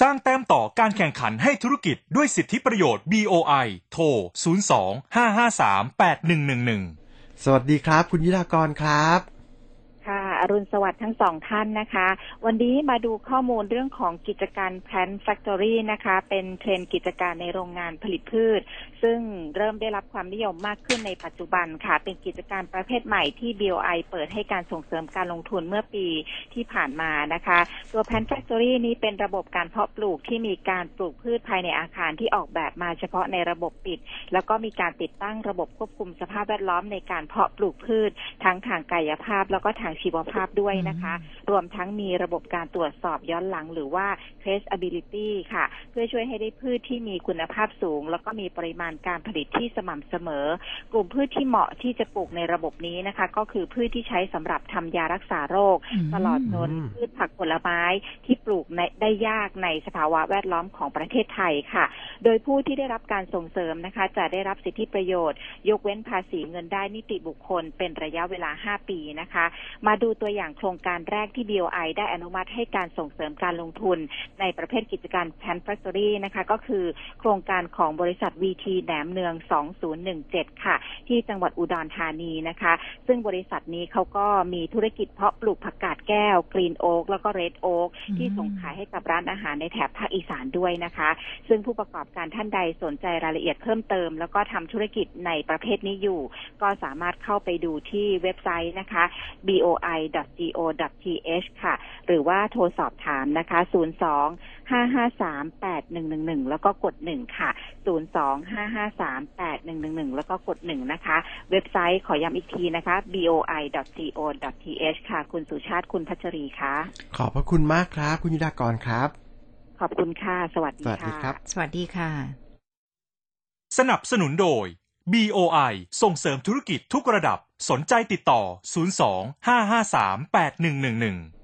สร้างแต้มต่อการแข่งขันให้ธุรกิจด้วยสิทธิประโยชน์ BOI โทร 02 553 8111 สวัสดีครับ คุณยิรากรครับ อรุณสวัสดิ์ทั้งสองท่านนะคะ วันนี้มาดูข้อมูลเรื่องของกิจการ Plant Factory นะคะ เป็นเทรนกิจการในโรงงานผลิตพืช ซึ่งเริ่มได้รับความนิยมมากขึ้นในปัจจุบันค่ะ เป็นกิจการประเภทใหม่ที่ BOI เปิดให้การส่งเสริมการลงทุนเมื่อปีที่ผ่านมานะคะ ตัว Plant Factory นี้เป็นระบบการเพาะปลูกที่มีการปลูกพืชภายในอาคารที่ออกแบบมาเฉพาะในระบบปิด แล้วก็มีการติดตั้งระบบควบคุมสภาพแวดล้อมในการเพาะปลูกพืช ทั้งทางกายภาพแล้วก็ทางชีวภาพด้วยนะคะ รวมทั้งมีระบบการตรวจสอบย้อนหลังหรือว่า traceability ค่ะ เพื่อช่วยให้ได้พืชที่มีคุณภาพสูง แล้วก็มีปริมาณการผลิตที่สม่ำเสมอ กลุ่มพืชที่เหมาะที่จะปลูกในระบบนี้นะคะ ก็คือพืชที่ใช้สำหรับทำยารักษาโรคอืมตลอดจนอืมพืชผักผลไม้ที่ปลูกในได้ยากในสภาวะแวดล้อมของประเทศไทยค่ะ โดยผู้ที่ได้รับการส่งเสริมนะคะ จะได้รับสิทธิประโยชน์ ยกเว้นภาษีเงินได้นิติบุคคลเป็นระยะเวลา 5 ปีนะคะ มาดูตัวอย่างโครงการแรกที่ BOI ได้อนุมัติให้การส่งเสริมการลงทุน ในประเภทกิจการ Pan Factory นะคะ ก็คือโครงการของบริษัท VT แหนมเนือง 2017 ค่ะ ที่จังหวัดอุดรธานีนะคะ ซึ่งบริษัทนี้เขาก็มีธุรกิจเพาะปลูกผักกาดแก้ว กรีนโอ๊กแล้วก็เรดโอ๊กที่ส่งขายให้กับร้านอาหารในแถบภาคอีสานด้วยนะคะ ซึ่งผู้ประกอบการท่านใดสนใจรายละเอียดเพิ่มเติม แล้วก็ทำธุรกิจในประเภทนี้อยู่ ก็สามารถเข้าไปดูที่เว็บไซต์นะคะ boi.go.th ค่ะ หรือว่าโทรสอบถามนะคะ 02 553 8111 แล้วก็กด 1 ค่ะ 02 553 8111 แล้วก็กด 1 นะคะ เว็บไซต์ขอย้ำอีกทีนะคะ boi.go.th ค่ะ คุณสุชาติคุณพัชรีค่ะ ขอบพระคุณมากครับ คุณยิรากรครับ ขอบคุณค่ะ สวัสดีสวัสดีค่ะครับ สวัสดีค่ะ สนับสนุนโดย BOI ส่งเสริมธุรกิจทุกระดับ สนใจติดต่อ 02 553 8111